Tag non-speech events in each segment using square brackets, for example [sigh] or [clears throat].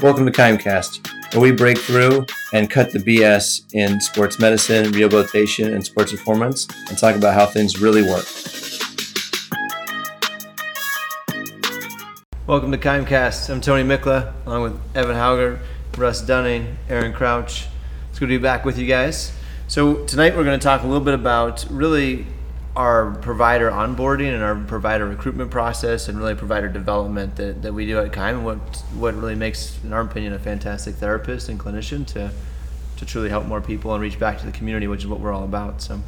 Welcome to Kimecast, where we break through and cut the BS in sports medicine, rehabilitation, and sports performance and talk about how things really work. Welcome to Kimecast. I'm Tony Mikla, along with Evan Hauger, Russ Dunning, Aaron Crouch. It's good to be back with you guys. So, tonight we're going to talk a little bit about really our provider onboarding and our provider recruitment process and really provider development that, that we do at Kime and what what really makes, in our opinion, a fantastic therapist and clinician to to truly help more people and reach back to the community, which is what we're all about. So,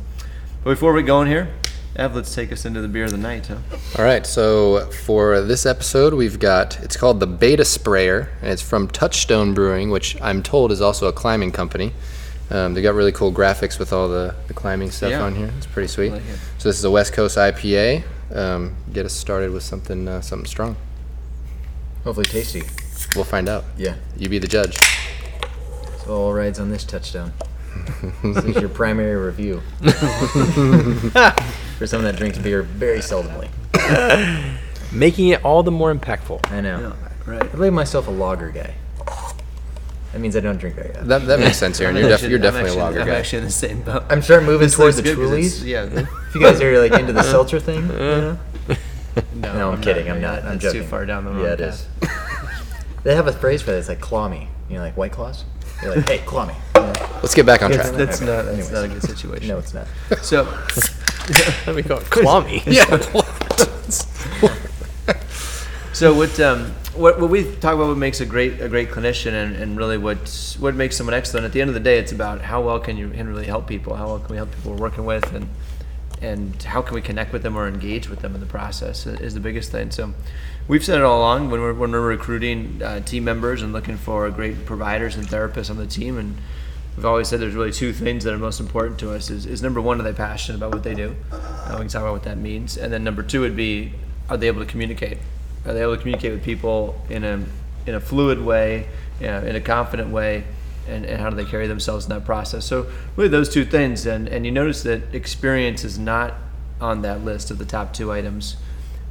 but before we go in here, Ev, let's take us into the beer of the night. Huh? All right, so for this episode, we've got it's called the Beta Sprayer, and it's from Touchstone Brewing, which I'm told is also a climbing company. Um, they got really cool graphics with all the, the climbing stuff Yeah. on here. It's pretty sweet. like it. so this is a West Coast IPA. Um, get us started with something uh, something strong. Hopefully tasty. We'll find out. Yeah. You be the judge. So all rides on this touchdown. [laughs] this is your primary review. [laughs] For someone that drinks beer very seldomly. making it all the more impactful. I know. Yeah, I right. believe myself a lager guy. That means I don't drink very often. That, that makes sense, Aaron. I'm You're, def- actually- you're definitely actually- a lager I'm guy. actually in the same boat. I'm starting moving This towards the looks good 'cause it's- Trulies. Yeah. If you guys [laughs] are like into the seltzer thing, [laughs] you know? No, No, I'm kidding. I'm Yeah, not. I'm That's joking. too far down the road. Yeah, it is. [laughs] they have a phrase for that. It's like claw me. You know, like White Claws. You're like, hey, claw me. Yeah. Let's get back on It's track. That's Okay, not. That's anyways. not a good situation. No, it's not. So, Let me go. Clammy. So what? Um, what, what we talk about what makes a great a great clinician and, and really what what makes someone excellent. At the end of the day, it's about how well can you can really help people. How well can we help people we're working with and and how can we connect with them or engage with them in the process is the biggest thing. So we've said it all along when we're when we're recruiting uh, team members and looking for great providers and therapists on the team and. We've always said there's really two things that are most important to us. Is, is number one, are they passionate about what they do? Uh, we can talk about what that means. And then number two would be, are they able to communicate? Are they able to communicate with people in a in a fluid way, you know, in a confident way, and, and how do they carry themselves in that process? So really those two things. And and you notice that experience is not on that list of the top two items.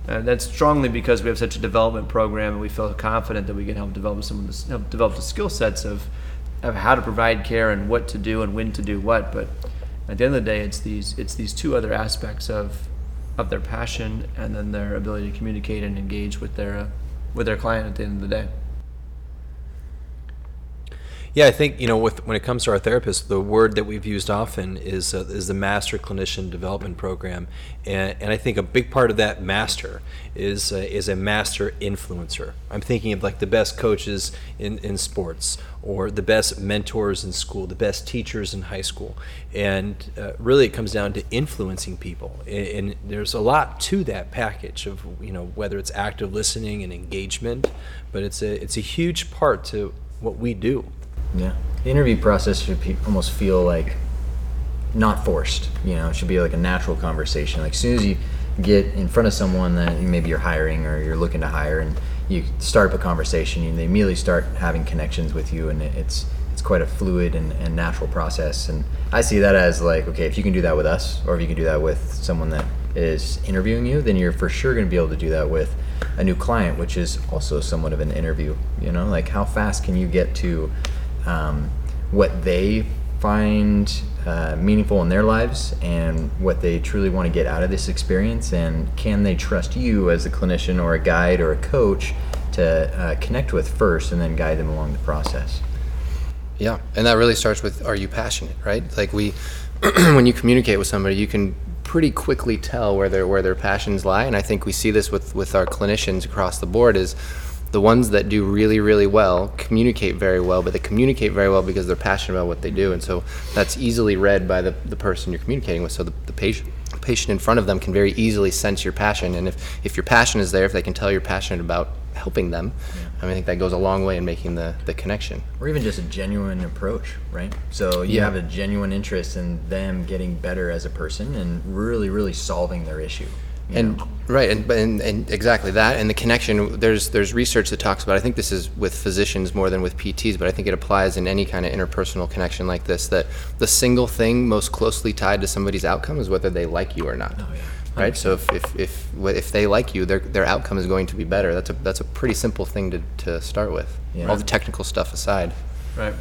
Uh, that's strongly because we have such a development program, and we feel confident that we can help develop some the help develop the skill sets of of how to provide care and what to do and when to do what. But at the end of the day, it's these it's these two other aspects of of their passion and then their ability to communicate and engage with their uh, with their client at the end of the day. Yeah, I think you know, with when it comes to our therapists, the word that we've used often is uh, is the Master Clinician Development Program, and, and I think a big part of that master is uh, is a master influencer. I'm thinking of like the best coaches in, in sports, or the best mentors in school, the best teachers in high school, and uh, really it comes down to influencing people, and, and there's a lot to that package of you know whether it's active listening and engagement, but it's a it's a huge part to what we do. Yeah. The interview process should almost feel like not forced. You know, it should be like a natural conversation. Like as soon as you get in front of someone that maybe you're hiring or you're looking to hire, and you start up a conversation, and they immediately start having connections with you, and it's it's quite a fluid and, and natural process. And I see that as like, okay, if you can do that with us, or if you can do that with someone that is interviewing you, then you're for sure going to be able to do that with a new client, which is also somewhat of an interview. You know, like how fast can you get to um, what they find uh, meaningful in their lives and what they truly want to get out of this experience and can they trust you as a clinician or a guide or a coach to uh, connect with first and then guide them along the process Yeah, and that really starts with are you passionate, right? Like we, [clears throat] when you communicate with somebody, you can pretty quickly tell where their where their passions lie, and I think we see this with with our clinicians across the board is the ones that do really really well communicate very well, but they communicate very well because they're passionate about what they do, and so that's easily read by the the person you're communicating with. So the, the patient patient in front of them can very easily sense your passion, and if if your passion is there, if they can tell you're passionate about helping them, I, mean, I think that goes a long way in making the the connection. or even just a genuine approach right so you Yeah. have a genuine interest in them getting better as a person and really really solving their issue and right and, and and exactly that and the connection there's there's research that talks about i think this is with physicians more than with pts but i think it applies in any kind of interpersonal connection like this that the single thing most closely tied to somebody's outcome is whether they like you or not oh yeah right? So if, if, if, if they like you, their, their outcome is going to be better. That's a, that's a pretty simple thing to, to start with. Yeah. All the technical stuff aside. Right.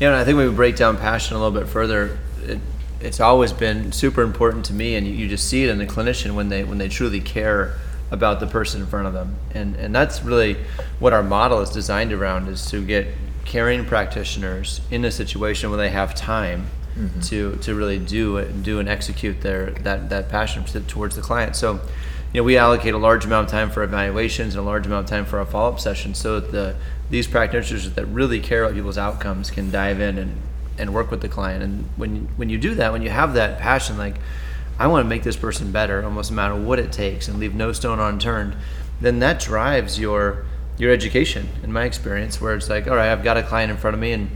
Yeah, and I think when we break down passion a little bit further, it, it's always been super important to me, and you, you just see it in the clinician when they when they truly care about the person in front of them, and and that's really what our model is designed around is to get caring practitioners in a situation where they have time mm-hmm. to to really do it, do and execute their that that passion to- towards the client. So, you know, we allocate a large amount of time for evaluations and a large amount of time for our follow up sessions, so that the these practitioners that really care about people's outcomes can dive in and and work with the client. And when when you do that, when you have that passion, like I want to make this person better, almost no matter what it takes, and leave no stone unturned, then that drives your your education. In my experience, where it's like, all right, I've got a client in front of me, and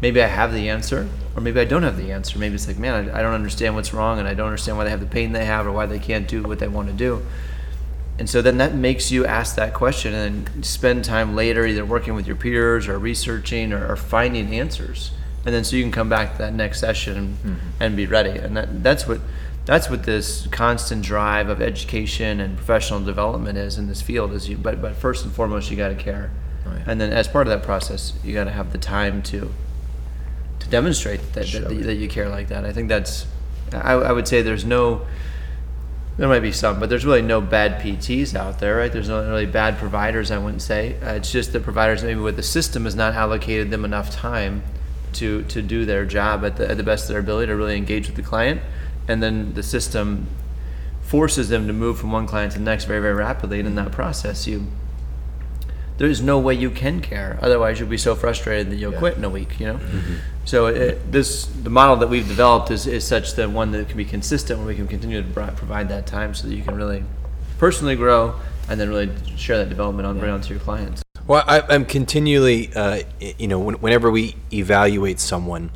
maybe I have the answer, or maybe I don't have the answer. Maybe it's like, man, I, I don't understand what's wrong, and I don't understand why they have the pain they have, or why they can't do what they want to do. And so then that makes you ask that question and spend time later either working with your peers or researching or, or finding answers. And then so you can come back to that next session and, and be ready. And that, that's what that's what this constant drive of education and professional development is in this field is you but but first and foremost you got to care. Oh, yeah. And then as part of that process, you got to have the time to to demonstrate that, that, that you care like that. I think that's I, I would say there's no there might be some, but there's really no bad PTs out there, right? There's no really bad providers, I wouldn't say. Uh, it's just the providers maybe with the system has not allocated them enough time to to do their job at the, at the best of their ability to really engage with the client, and then the system forces them to move from one client to the next very very rapidly, and in that process, you there's no way you can care. Otherwise, you'll be so frustrated that you'll Yeah. quit in a week. You know. Mm-hmm. So it, this the model that we've developed is, is such that one that can be consistent, where we can continue to provide that time, so that you can really personally grow and then really share that development on bring onto your clients. Well, I, I'm continually, uh, you know, when, whenever we evaluate someone,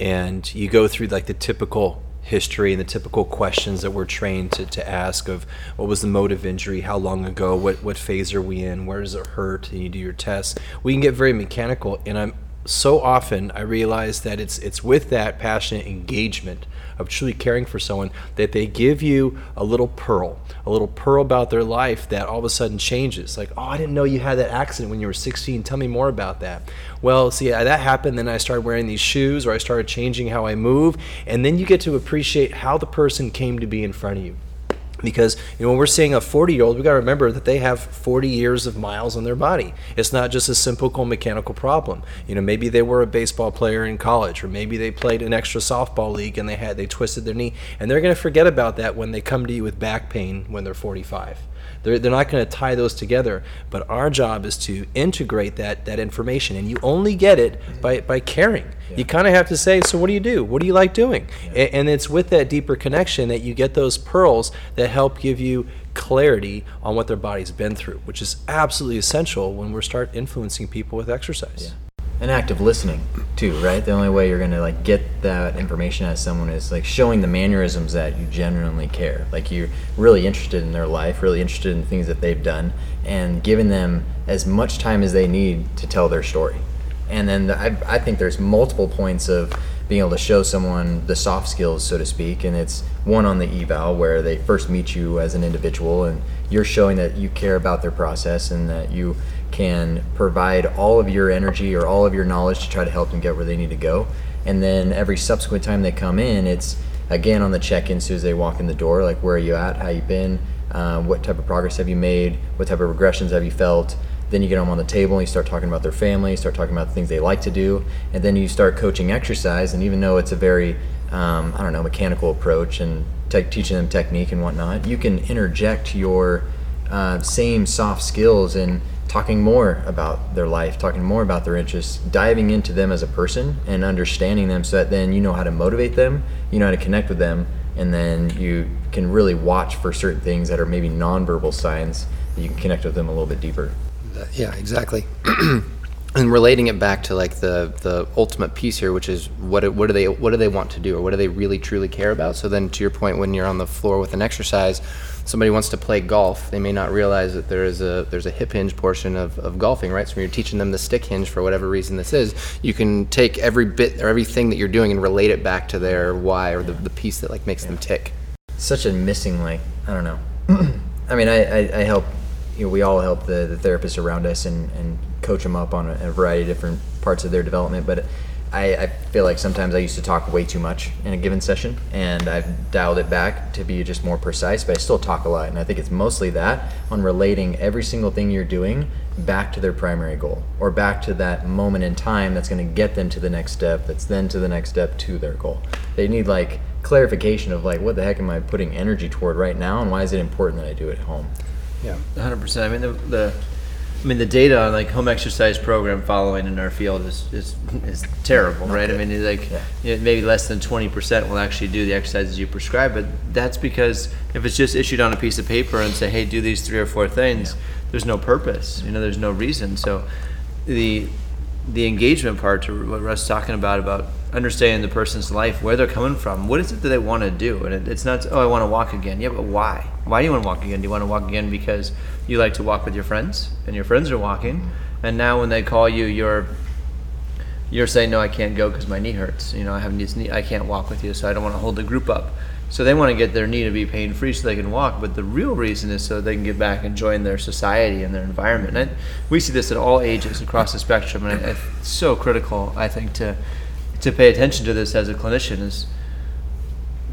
and you go through like the typical history and the typical questions that we're trained to, to ask of what was the mode of injury, how long ago, what what phase are we in, where does it hurt, and you do your tests. We can get very mechanical, and I'm so often I realize that it's it's with that passionate engagement of truly caring for someone that they give you a little pearl, a little pearl about their life that all of a sudden changes. Like, oh, I didn't know you had that accident when you were 16. Tell me more about that. Well, see, that happened. Then I started wearing these shoes, or I started changing how I move, and then you get to appreciate how the person came to be in front of you because you know when we're seeing a 40 year old we got to remember that they have 40 years of miles on their body. It's not just a simple mechanical problem. You know maybe they were a baseball player in college or maybe they played an extra softball league and they had they twisted their knee. And they're going to forget about that when they come to you with back pain when they're 45 they're, they're not going to tie those together but our job is to integrate that that information and you only get it by, by caring. You kind of have to say so what do you do? What do you like doing? A- and it's with that deeper connection that you get those pearls that help give you clarity on what their body's been through which is absolutely essential when we start influencing people with exercise and active listening too right? The only way you're gonna like get that information out of someone is like showing the mannerisms that you genuinely care. Like you're really interested in their life really interested in things that they've done and giving them as much time as they need to tell their story. And then the, I, I think there's multiple points of being able to show someone the soft skills so to speak and it's one on the eval where they first meet you as an individual and you're showing that you care about their process and that you can provide all of your energy or all of your knowledge to try to help them get where they need to go. And then every subsequent time they come in it's again on the check-in as soon as they walk in the door like where are you at? How you been? Uh, what type of progress have you made? What type of regressions have you felt? Then you get them on the table and you start talking about their family, start talking about the things they like to do, and then you start coaching exercise. And even though it's a very, um, I don't know, mechanical approach and te- teaching them technique and whatnot, you can interject your uh, same soft skills in talking more about their life, talking more about their interests, diving into them as a person and understanding them so that then you know how to motivate them, you know how to connect with them, and then you can really watch for certain things that are maybe nonverbal signs that you can connect with them a little bit deeper. Yeah, exactly. [clears throat] and relating it back to like the the ultimate piece here, which is what what do they what do they want to do or what do they really truly care about? So then, to your point, when you're on the floor with an exercise, somebody wants to play golf, they may not realize that there is a there's a hip hinge portion of, of golfing, right? So when you're teaching them the stick hinge for whatever reason this is, you can take every bit or everything that you're doing and relate it back to their why or the, the piece that like makes them tick. such a missing like I don't know. [clears throat] I mean, I, I, I help, you know, we all help the, the therapists around us and, and coach them up on a, a variety of different parts of their development. But I, I feel like sometimes I used to talk way too much in a given session, and I've dialed it back to be just more precise. But I still talk a lot, and I think it's mostly that on relating every single thing you're doing back to their primary goal or back to that moment in time that's going to get them to the next step. That's then to the next step to their goal. They need like clarification of like what the heck am I putting energy toward right now, and why is it important that I do it at home? Yeah. hundred percent. I mean, the, the, I mean, the data on like home exercise program following in our field is, is, is terrible, right? I mean, it's like, Yeah. you know, maybe less than twenty percent will actually do the exercises you prescribe, but that's because if it's just issued on a piece of paper and say, hey, do these three or four things, there's no purpose, you know, there's no reason. So the, the engagement part to what Russ talking about, about understanding the person's life, where they're coming from, what is it that they want to do? And it, it's not, oh, I want to walk again. Yeah, but why? Why do you want to walk again? Do you want to walk again because you like to walk with your friends and your friends are walking? And now when they call you, you're you're saying no, I can't go because my knee hurts. You know, I have knee, I can't walk with you, so I don't want to hold the group up. So they want to get their knee to be pain free so they can walk. But the real reason is so they can get back and join their society and their environment. And we see this at all ages across the spectrum, and it's so critical, I think, to to pay attention to this as a clinician is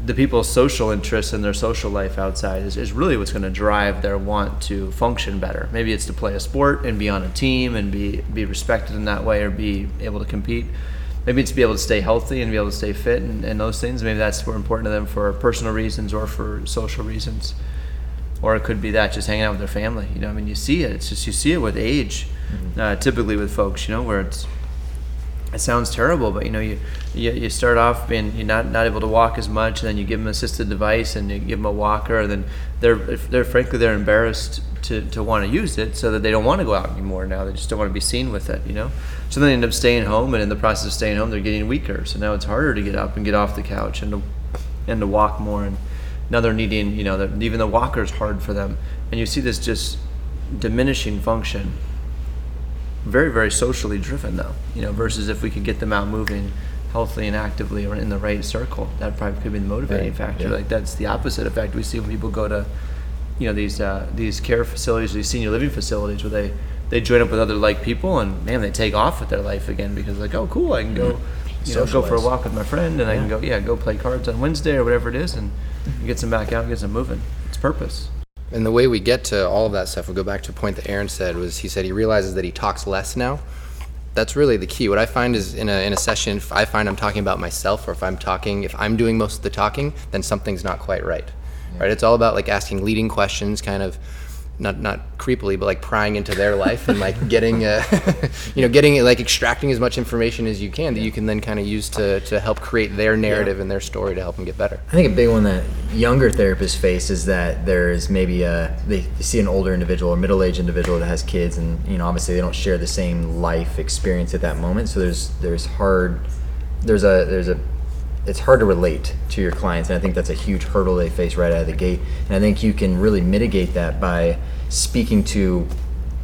the people's social interests and their social life outside is, is really what's going to drive their want to function better. Maybe it's to play a sport and be on a team and be, be respected in that way or be able to compete. Maybe it's to be able to stay healthy and be able to stay fit and, and those things. Maybe that's more important to them for personal reasons or for social reasons. Or it could be that just hanging out with their family. You know, I mean, you see it. It's just you see it with age, uh, typically with folks. You know, where it's it sounds terrible, but you know, you, you, you start off being you're not, not able to walk as much, and then you give them an assisted device, and you give them a walker, and then they're they're frankly they're embarrassed to, to want to use it, so that they don't want to go out anymore. Now they just don't want to be seen with it, you know. So then they end up staying home, and in the process of staying home, they're getting weaker. So now it's harder to get up and get off the couch and to and to walk more, and now they're needing you know they're- even the walker's hard for them, and you see this just diminishing function very very socially driven though you know versus if we could get them out moving healthily and actively or in the right circle that probably could be the motivating Right, factor yeah. like that's the opposite effect we see when people go to you know these uh, these care facilities these senior living facilities where they they join up with other like people and man they take off with their life again because like oh cool i can go you know, go for a walk with my friend and i can go yeah go play cards on wednesday or whatever it is and it gets them back out gets them moving it's purpose And the way we get to all of that stuff, we go back to a point that Aaron said was he said he realizes that he talks less now. That's really the key. What I find is in a, in a session, if I find I'm talking about myself or if I'm talking, if I'm doing most of the talking, then something's not quite right. Right? It's all about like asking leading questions, kind of not not creepily, but like prying into their life and like getting, uh, [laughs] you know, getting like extracting as much information as you can that you can then kind of use to, to help create their narrative and their story to help them get better. I think a big one that younger therapists face is that there's maybe a they, see an older individual or middle-aged individual that has kids, and you know obviously they don't share the same life experience at that moment. So there's there's hard there's a there's a it's hard to relate to your clients, and I think that's a huge hurdle they face right out of the gate. And I think you can really mitigate that by speaking to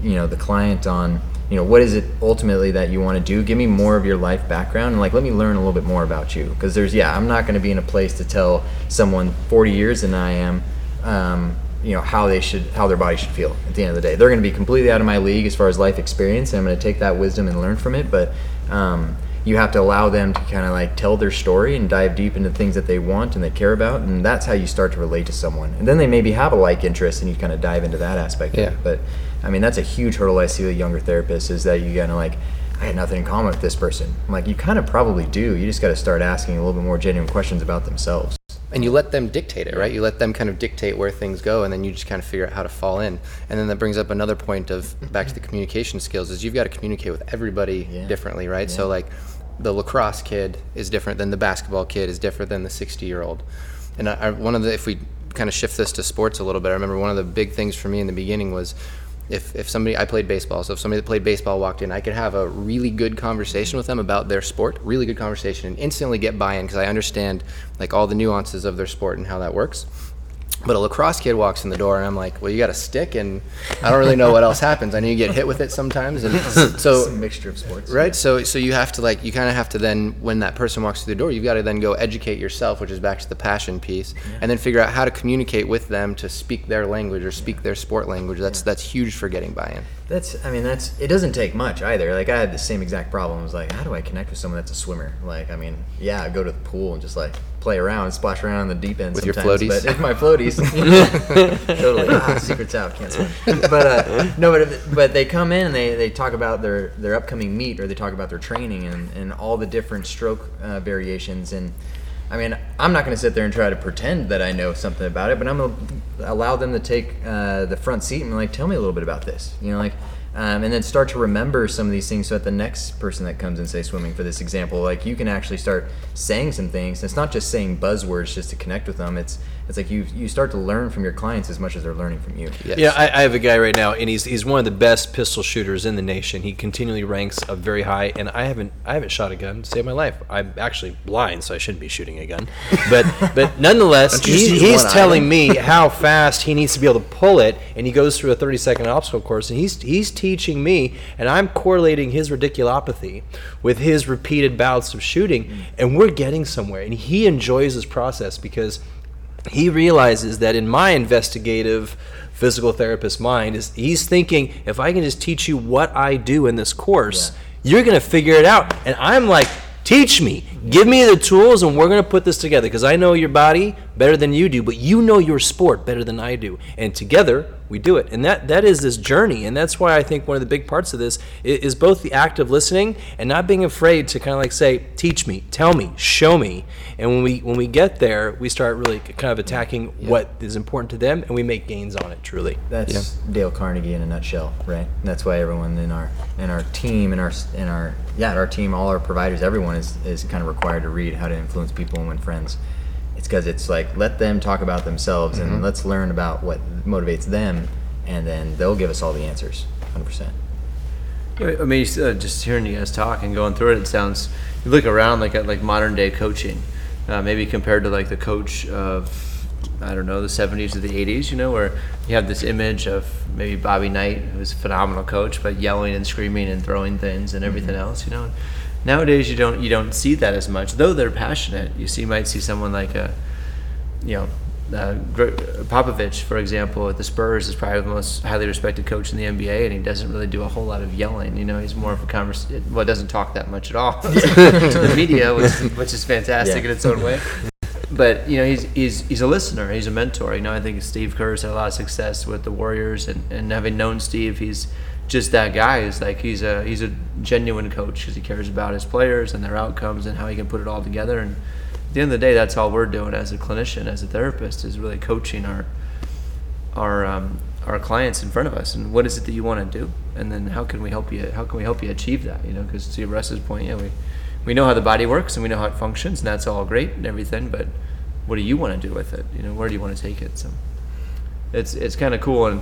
you know the client on you know what is it ultimately that you want to do? Give me more of your life background and like let me learn a little bit more about you. Because there's yeah i'm not going to be in a place to tell someone 40 years than i am um, you know how they should how their body should feel at the end of the day. They're going to be completely out of my league as far as life experience and i'm going to take that wisdom and learn from it but um, you have to allow them to kind of like tell their story and dive deep into things that they want and they care about and that's how you start to relate to someone and then they maybe have a like interest and you kind of dive into that aspect Yeah. of it but i mean that's a huge hurdle i see with younger therapists is that you kind of like i had nothing in common with this person i'm like you kind of probably do you just got to start asking a little bit more genuine questions about themselves and you let them dictate it, right? You let them kind of dictate where things go, and then you just kind of figure out how to fall in. And then that brings up another point of back to the mm-hmm. communication skills is you've got to communicate with everybody Yeah. differently, right? So like the lacrosse kid is different than the basketball kid is different than the 60 year old. And I, I, one of the if we kind of shift this to sports a little bit, I remember one of the big things for me in the beginning was if, if somebody I played baseball, so if somebody that played baseball walked in, I could have a really good conversation with them about their sport, really good conversation, and instantly get buy-in because I understand like all the nuances of their sport and how that works. But a lacrosse kid walks in the door, and I'm like, "Well, you got a stick, and I don't really know what else happens. I know you get hit with it sometimes, and [laughs] so It's a mixture of sports. right. So so you have to like you kind of have to then when that person walks through the door, you've got to then go educate yourself, which is back to the passion piece, and then figure out how to communicate with them to speak their language or speak their sport language. That's that's huge for getting buy-in. That's, I mean, that's, it doesn't take much either. Like, I had the same exact problem. I was like, how do I connect with someone that's a swimmer? Like, I mean, yeah, I go to the pool and just like play around, splash around in the deep end With your sometimes, floaties? But it's [laughs] my floaties. [laughs] totally. Ah, secret's out. Can't swim. But, uh, no, but, but they come in and they, they talk about their, their upcoming meet or they talk about their training and, and all the different stroke uh, variations. And, I mean, I'm not going to sit there and try to pretend that I know something about it, but I'm going to allow them to take uh, the front seat and like tell me a little bit about this. You know, like, um, and then start to remember some of these things so that the next person that comes and say swimming for this example, like you can actually start saying some things. It's not just saying buzzwords just to connect with them. It's it's like you you start to learn from your clients as much as they're learning from you. Yes. Yeah, I, I have a guy right now, and he's he's one of the best pistol shooters in the nation. He continually ranks up very high, and I haven't I haven't shot a gun to save my life. I'm actually blind, so I shouldn't be shooting a gun. But [laughs] but nonetheless, Don't you just he, he's telling item? me [laughs] how fast he needs to be able to pull it, and he goes through a 30 second obstacle course, and he's he's teaching me, and I'm correlating his radiculopathy with his repeated bouts of shooting, mm. and we're getting somewhere. And he enjoys this process because he realizes that in my investigative physical therapist mind is he's thinking if i can just teach you what i do in this course you're going to figure it out. And i'm like teach me. Give me the tools and we're going to put this together. Because i know your body better than you do but you know your sport better than i do. And together we do it. And that that is this journey. And that's why i think one of the big parts of this i- is both the act of listening and not being afraid to kind of like say teach me tell me show me. And when we when we get there we start really kind of attacking what is important to them and we make gains on it truly. That's Dale Carnegie in a nutshell, right? And that's why everyone in our in our team in our in our yeah our team, all our providers, everyone is is kind of required to read how to influence people and win friends. It's because it's like let them talk about themselves and let's learn about what motivates them, and then they'll give us all the answers, hundred percent. I mean, uh, just hearing you guys talk and going through it, it sounds. You look around like at like modern day coaching, uh, maybe compared to like the coach of I don't know the '70s or the '80s. You know, where you have this image of maybe Bobby Knight, who's a phenomenal coach, but yelling and screaming and throwing things and everything else. You know, nowadays you don't you don't see that as much, though they're passionate. You see, you might see someone like a, you know. Uh, Popovich, for example, at the Spurs, is probably the most highly respected coach in the NBA, and he doesn't really do a whole lot of yelling. You know, he's more of a convers. Well, doesn't talk that much at all [laughs] to the media, which, which is fantastic Yeah. in its own way. But you know, he's he's he's a listener. He's a mentor. You know, I think Steve Kerr's had a lot of success with the Warriors, and, and having known Steve, he's just that guy. Is like he's a he's a genuine coach because he cares about his players and their outcomes and how he can put it all together. And at the end of the day, that's all we're doing as a clinician, as a therapist, is really coaching our our um, our clients in front of us. And what is it that you want to do? And then how can we help you how can we help you achieve that you know? Because to Russ's point yeah we we know how the body works and we know how it functions and that's all great and everything but what do you want to do with it? You know where do you want to take it? So it's it's kind of cool. And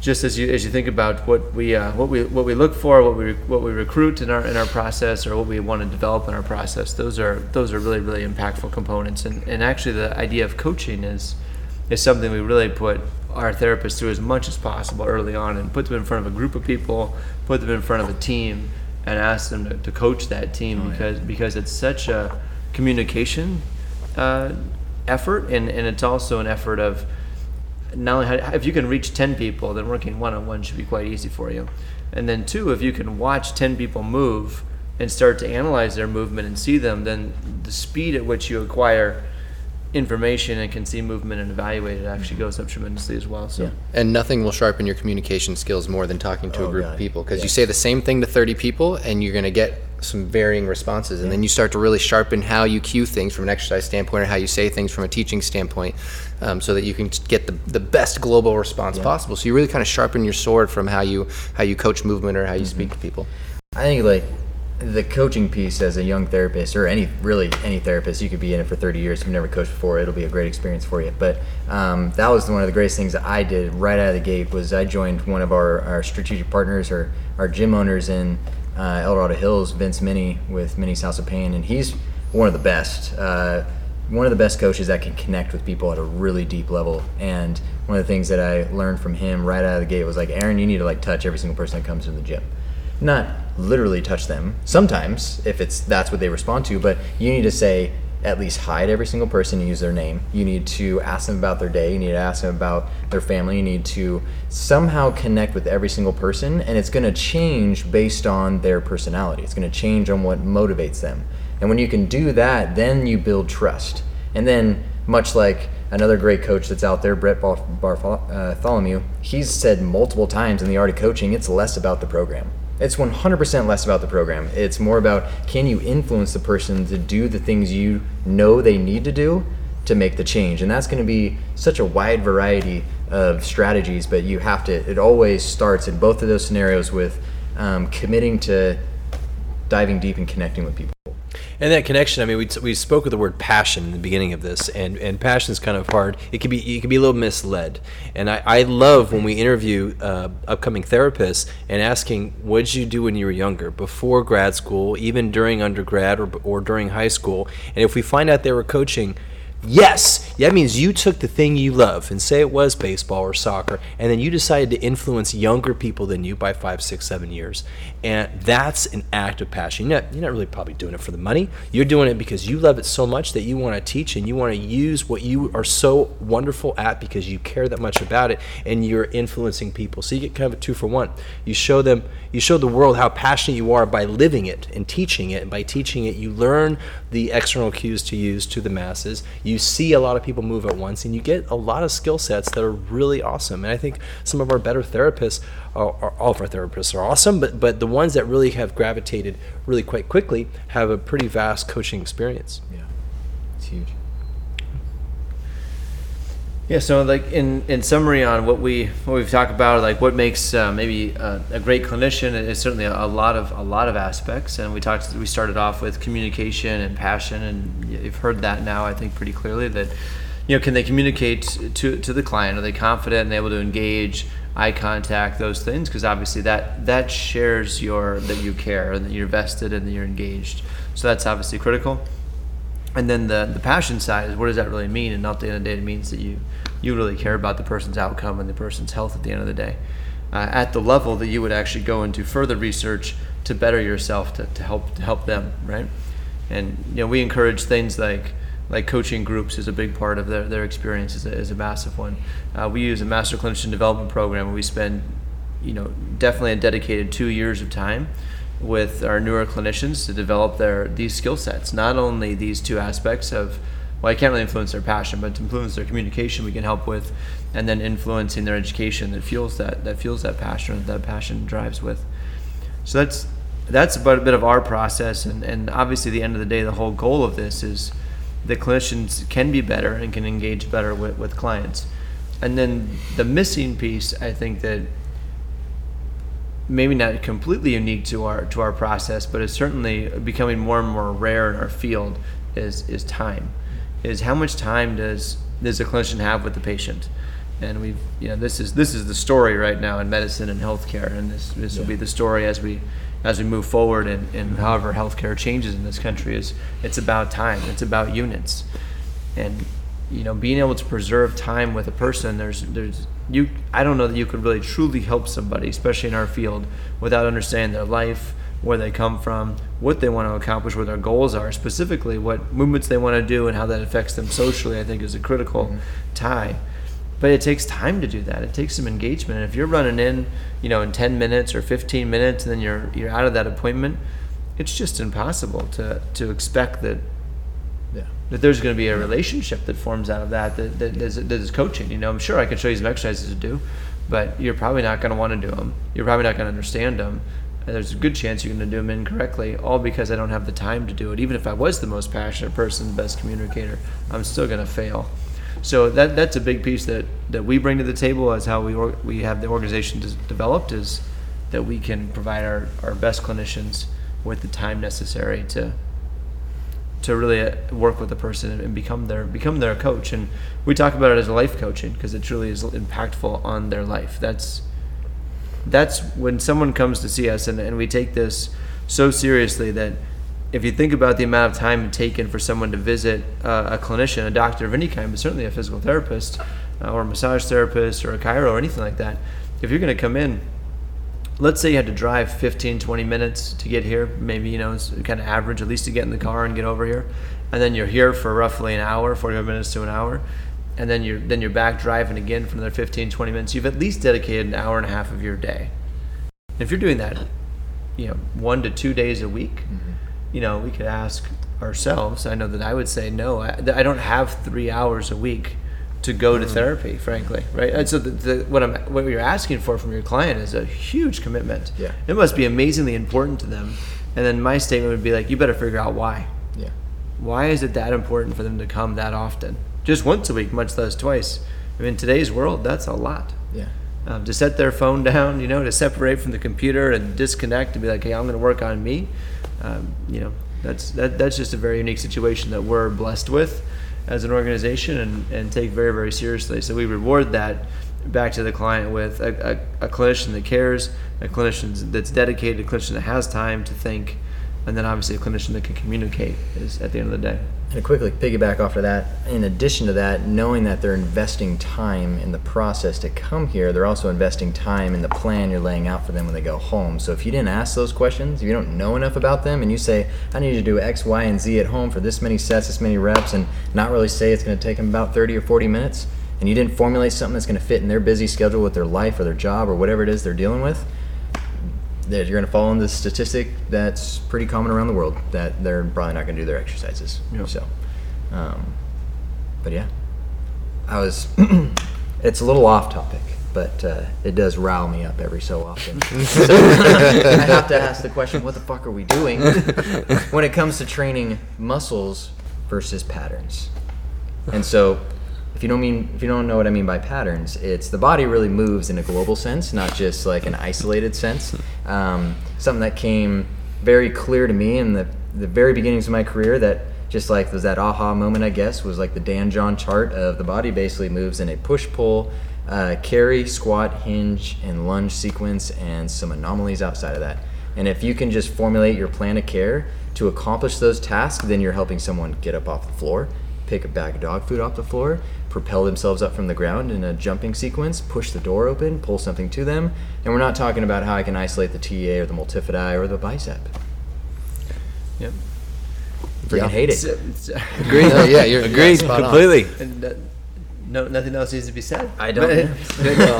just as you as you think about what we uh, what we what we look for, what we what we recruit in our in our process, or what we want to develop in our process, those are those are really really impactful components. And and actually, the idea of coaching is is something we really put our therapists through as much as possible early on, and put them in front of a group of people, put them in front of a team, and ask them to, to coach that team because because it's such a communication uh, effort, and and it's also an effort of not only how, if you can reach 10 people then working one-on-one should be quite easy for you and then two if you can watch 10 people move and start to analyze their movement and see them then the speed at which you acquire information and can see movement and evaluate it actually mm-hmm. goes up tremendously as well so Yeah. And nothing will sharpen your communication skills more than talking to a Oh, group God. of people because Yeah. you say the same thing to 30 people and you're going to get some varying responses. And then you start to really sharpen how you cue things from an exercise standpoint or how you say things from a teaching standpoint um, so that you can get the, the best global response possible. So you really kind of sharpen your sword from how you, how you coach movement or how you speak to people. I think like the coaching piece as a young therapist or any really any therapist you could be in it for 30 years you've never coached before it'll be a great experience for you but um, that was one of the greatest things that i did right out of the gate was i joined one of our, our strategic partners or our gym owners in uh, el dorado hills vince minnie with minnie's house of pain and he's one of the best uh, one of the best coaches that can connect with people at a really deep level. And one of the things that I learned from him right out of the gate was like, Aaron, you need to like touch every single person that comes in the gym. Not literally touch them. Sometimes, if it's that's what they respond to, but you need to say at least hide every single person, and use their name. You need to ask them about their day. You need to ask them about their family. You need to somehow connect with every single person, and it's going to change based on their personality. It's going to change on what motivates them. And when you can do that, then you build trust. And then, much like another great coach that's out there, Brett uh, Bartholomew, he's said multiple times in the art of coaching, it's less about the program. It's 100% less about the program. It's more about can you influence the person to do the things you know they need to do to make the change. And that's going to be such a wide variety of strategies, but you have to, it always starts in both of those scenarios with um, committing to diving deep and connecting with people. And that connection, I mean, we, we spoke of the word passion in the beginning of this, and, and passion is kind of hard. It can be it can be a little misled. And I, I love when we interview uh, upcoming therapists and asking, what did you do when you were younger, before grad school, even during undergrad or, or during high school? And if we find out they were coaching, Yes, that means you took the thing you love, and say it was baseball or soccer, and then you decided to influence younger people than you by five, six, seven years. And that's an act of passion. You're not, you're not really probably doing it for the money. You're doing it because you love it so much that you want to teach and you want to use what you are so wonderful at because you care that much about it, and you're influencing people. So you get kind of a two for one. You show them, you show the world how passionate you are by living it and teaching it. And by teaching it, you learn the external cues to use to the masses see a lot of people move at once and you get a lot of skill sets that are really awesome. And i think some of our better therapists are, are, all of our therapists are awesome but but the ones that really have gravitated really quite quickly have a pretty vast coaching experience. Yeah. It's huge yeah, so like in, in summary on what we what we've talked about, like what makes uh, maybe a, a, great clinician is certainly a, a, lot of a lot of aspects, and we talked we started off with communication and passion, and you've heard that now I think pretty clearly that you know can they communicate to to the client? Are they confident and able to engage? Eye contact, those things, because obviously that that shares your that you care and that you're vested and that you're engaged. So that's obviously critical and then the the passion side is what does that really mean? And at the end of the day, it means that you you really care about the person's outcome and the person's health at the end of the day, uh, at the level that you would actually go into further research to better yourself to, to help to help them, right? And you know we encourage things like like coaching groups is a big part of their, their experience is a, is a massive one. Uh, we use a master clinician development program we spend you know definitely a dedicated two years of time with our newer clinicians to develop their these skill sets. Not only these two aspects of well, I can't really influence their passion, but to influence their communication, we can help with, and then influencing their education that fuels that that fuels that passion that passion drives with. So that's that's about a bit of our process, and and obviously, the end of the day, the whole goal of this is the clinicians can be better and can engage better with, with clients. And then the missing piece, I think that maybe not completely unique to our to our process, but it's certainly becoming more and more rare in our field is is time. Is how much time does does a clinician have with the patient? And we've you know this is this is the story right now in medicine and healthcare, and this this yeah. will be the story as we as we move forward and, and mm-hmm. however healthcare changes in this country is it's about time, it's about units, and you know being able to preserve time with a person there's there's you I don't know that you could really truly help somebody especially in our field without understanding their life where they come from what they want to accomplish what their goals are specifically what movements they want to do and how that affects them socially I think is a critical mm-hmm. tie but it takes time to do that it takes some engagement and if you're running in you know in 10 minutes or 15 minutes and then you're you're out of that appointment it's just impossible to to expect that. That there's going to be a relationship that forms out of that that, that, is, that is coaching. You know, I'm sure I can show you some exercises to do, but you're probably not going to want to do them. You're probably not going to understand them. And there's a good chance you're going to do them incorrectly, all because I don't have the time to do it. Even if I was the most passionate person, the best communicator, I'm still going to fail. So that that's a big piece that, that we bring to the table as how we or, we have the organization developed is that we can provide our, our best clinicians with the time necessary to to really work with the person and become their become their coach. And we talk about it as life coaching because it truly is impactful on their life. That's that's when someone comes to see us and, and we take this so seriously that if you think about the amount of time taken for someone to visit uh, a clinician, a doctor of any kind, but certainly a physical therapist uh, or a massage therapist or a chiro or anything like that, if you're going to come in, let's say you had to drive 15, 20 minutes to get here, maybe, you know, it's kind of average, at least to get in the car and get over here. And then you're here for roughly an hour, 45 minutes to an hour. And then you're, then you're back driving again for another 15, 20 minutes. You've at least dedicated an hour and a half of your day. If you're doing that, you know, one to two days a week, mm-hmm. you know, we could ask ourselves. I know that I would say no. I, I don't have three hours a week to go to therapy, frankly, right? And so the, the, what I'm what you're asking for from your client is a huge commitment. Yeah. it must be amazingly important to them. And then my statement would be like, you better figure out why. Yeah. Why is it that important for them to come that often? Just once a week, much less twice. I mean, in today's world, that's a lot Yeah. um, to set their phone [laughs] down, you know, to separate from the computer and disconnect and be like, hey, I'm going to work on me. Um, you know, that's that, that's just a very unique situation that we're blessed with as an organization and, and take very very seriously. So we reward that back to the client with a, a, a clinician that cares, a clinician that's dedicated, a clinician that has time to think, and then obviously a clinician that can communicate is at the end of the day. And quickly piggyback off of that, in addition to that, knowing that they're investing time in the process to come here, they're also investing time in the plan you're laying out for them when they go home. So if you didn't ask those questions, if you don't know enough about them, and you say, I need you to do X, Y, and Z at home for this many sets, this many reps, and not really say it's going to take them about 30 or 40 minutes, and you didn't formulate something that's going to fit in their busy schedule with their life or their job or whatever it is they're dealing with, you're going to fall into the statistic that's pretty common around the world that they're probably not going to do their exercises. Yeah. So, um, but yeah, I was. [clears throat] it's a little off topic, but uh, it does rile me up every so often. So, [laughs] I have to ask the question: What the fuck are we doing when it comes to training muscles versus patterns? And so, if you don't mean if you don't know what I mean by patterns, it's the body really moves in a global sense, not just like an isolated sense. Um, something that came very clear to me in the the very beginnings of my career that just like was that aha moment, I guess, was like the Dan John chart of the body basically moves in a push pull, uh, carry, squat, hinge, and lunge sequence, and some anomalies outside of that. And if you can just formulate your plan of care to accomplish those tasks, then you're helping someone get up off the floor, pick a bag of dog food off the floor, propel themselves up from the ground in a jumping sequence, push the door open, pull something to them. And we're not talking about how I can isolate the TA or the multifidi or the bicep. Yep. Freaking Yeah. hate It's, it. it's, [laughs] Agreed. No, [laughs] yeah, you're Agreed yeah, completely. and uh, no, nothing else needs to be said. I don't, But, yeah.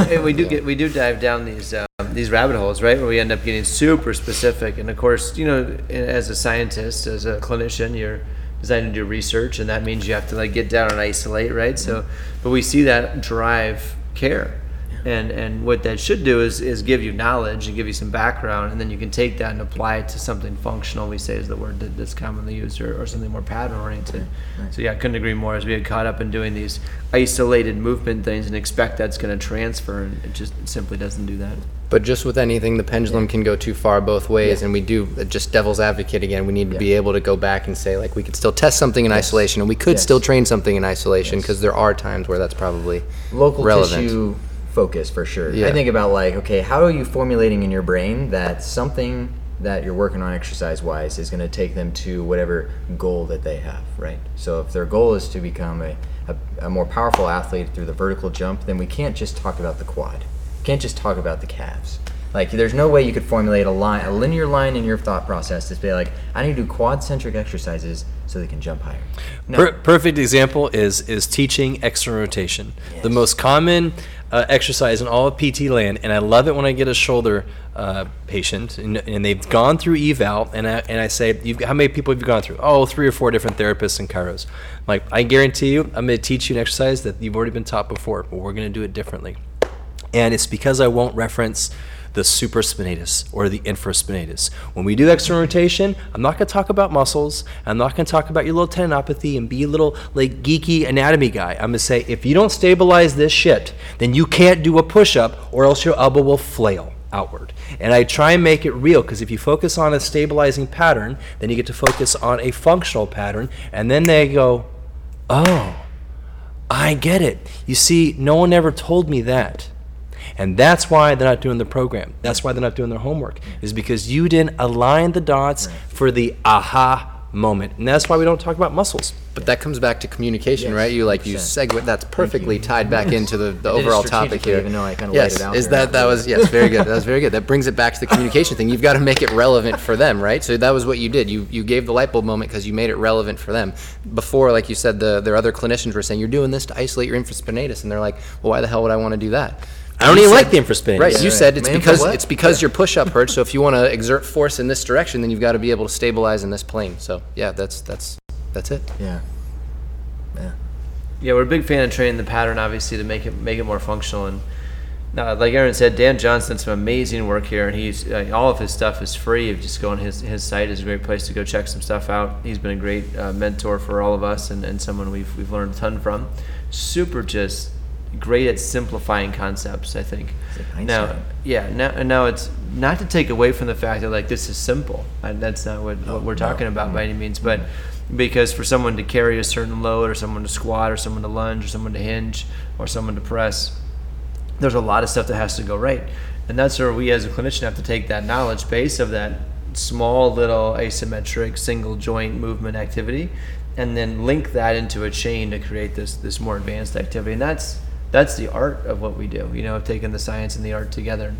but, uh, we do get we do dive down these um, these rabbit holes, right? Where we end up getting super specific, and of course, you know, as a scientist, as a clinician, you're designed to do research, and that means you have to like get down and isolate, right? So, but we see that drive care. And, and what that should do is, is give you knowledge and give you some background, and then you can take that and apply it to something functional. We say is the word that, that's commonly used, or, or something more pattern oriented. So yeah, I couldn't agree more. As we get caught up in doing these isolated movement things and expect that's going to transfer, and it just simply doesn't do that. But just with anything, the pendulum can go too far both ways, and we do uh, just devil's advocate again. We need to be able to go back and say like we could still test something in isolation, and we could Yes. still train something in isolation because there are times where that's probably local relevant. tissue focus for sure. Yeah. I think about like, okay, how are you formulating in your brain that something that you're working on exercise wise is going to take them to whatever goal that they have, right? So if their goal is to become a, a, a more powerful athlete through the vertical jump, then we can't just talk about the quad. Can't just talk about the calves. Like, there's no way you could formulate a line, a linear line in your thought process to be like, I need to do quad centric exercises so they can jump higher. No. Per- perfect example is is teaching external rotation, the most common uh, exercise in all of PT land, and I love it when I get a shoulder uh, patient and, and they've gone through eval, and I, and I say, how many people have you gone through? Oh, three or four different therapists and chiros. Like I guarantee you, I'm going to teach you an exercise that you've already been taught before, but we're going to do it differently, and it's because I won't reference the supraspinatus or the infraspinatus. When we do external rotation, I'm not going to talk about muscles. I'm not going to talk about your little tendinopathy and be a little like geeky anatomy guy. I'm going to say if you don't stabilize this shit, then you can't do a push-up or else your elbow will flail outward. And I try and make it real because if you focus on a stabilizing pattern, then you get to focus on a functional pattern and then they go, "Oh, I get it. You see, no one ever told me that. And that's why they're not doing the program. That's why they're not doing their homework, is because you didn't align the dots for the aha moment. And that's why we don't talk about muscles. But that comes back to communication, Yes, right? You like you 100%. segue. That's perfectly tied back into the, the I did it overall topic here. even though I kinda laid yes, it out is that that was yes, very good. That was very good. That brings it back to the communication thing. You've got to make it relevant for them, right? So that was what you did. You you gave the light bulb moment because you made it relevant for them. Before, like you said, the their other clinicians were saying you're doing this to isolate your infraspinatus, and they're like, well, why the hell would I want to do that? I don't You even said- like the infraspinatus. Right, you right. said it's Man, for because what? it's because your push-up hurts. So if you want to exert force in this direction, then you've got to be able to stabilize in this plane. So yeah, that's that's that's it. Yeah. Yeah. Yeah, we're a big fan of training the pattern, obviously, to make it make it more functional. And uh, like Aaron said, Dan Johnson did some amazing work here, and he's uh, all of his stuff is free. If just go on his his site is a great place to go check some stuff out. He's been a great uh, mentor for all of us, and, and someone we've we've learned a ton from. Super, just great at simplifying concepts. I think. like now, yeah, now and now it's not to take away from the fact that like this is simple, and that's not what, what we're talking about by any mm-hmm. means, but because for someone to carry a certain load, or someone to squat, or someone to lunge, or someone to hinge, or someone to press, there's a lot of stuff that has to go right, and that's where we as a clinician have to take that knowledge base of that small little asymmetric single joint movement activity, and then link that into a chain to create this this more advanced activity, and that's that's the art of what we do. You know, of taking the science and the art together.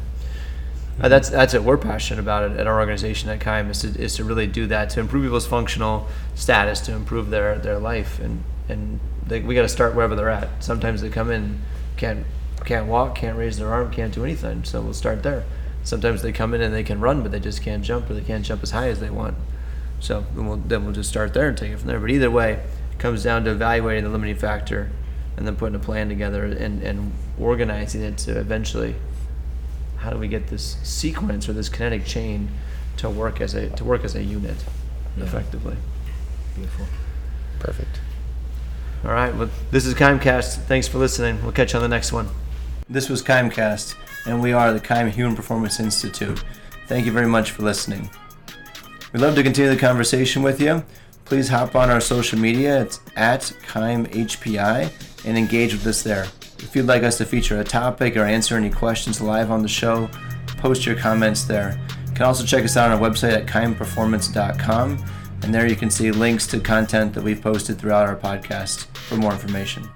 Uh, that's that's what we're passionate about at, at our organization at Kime is to, is to really do that to improve people's functional status to improve their, their life and and they, we got to start wherever they're at. Sometimes they come in can't can't walk, can't raise their arm, can't do anything. So we'll start there. Sometimes they come in and they can run, but they just can't jump or they can't jump as high as they want. So then we'll then we'll just start there and take it from there. But either way, it comes down to evaluating the limiting factor and then putting a plan together and, and organizing it to eventually how do we get this sequence or this kinetic chain to work as a to work as a unit effectively. Beautiful. Perfect. All right, well, this is Kimecast. Thanks for listening. We'll catch you on the next one. This was Kimecast, and we are the Kime Human Performance Institute. Thank you very much for listening. We'd love to continue the conversation with you. Please hop on our social media. It's at KimeHPI and engage with us there. If you'd like us to feature a topic or answer any questions live on the show, post your comments there. You can also check us out on our website at kimeperformance.com, and there you can see links to content that we've posted throughout our podcast for more information.